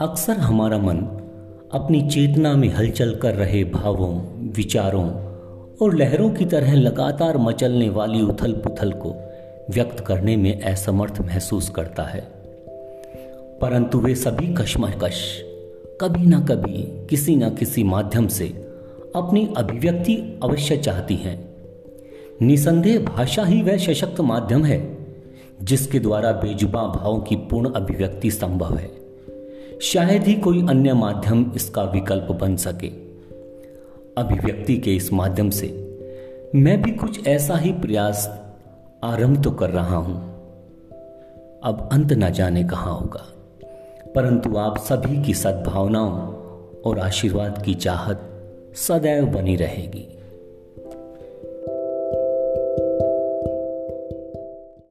अक्सर हमारा मन अपनी चेतना में हलचल कर रहे भावों, विचारों और लहरों की तरह लगातार मचलने वाली उथल पुथल को व्यक्त करने में असमर्थ महसूस करता है। परंतु वे सभी कश्मकश कभी ना कभी किसी ना किसी माध्यम से अपनी अभिव्यक्ति अवश्य चाहती हैं। निसंदेह भाषा ही वह सशक्त माध्यम है जिसके द्वारा बेजुबा भावों की पूर्ण अभिव्यक्ति संभव है। शायद ही कोई अन्य माध्यम इसका विकल्प बन सके। अभिव्यक्ति के इस माध्यम से मैं भी कुछ ऐसा ही प्रयास आरंभ तो कर रहा हूँ। अब अंत न जाने कहाँ होगा। परंतु आप सभी की सद्भावनाओं और आशीर्वाद की चाहत सदैव बनी रहेगी।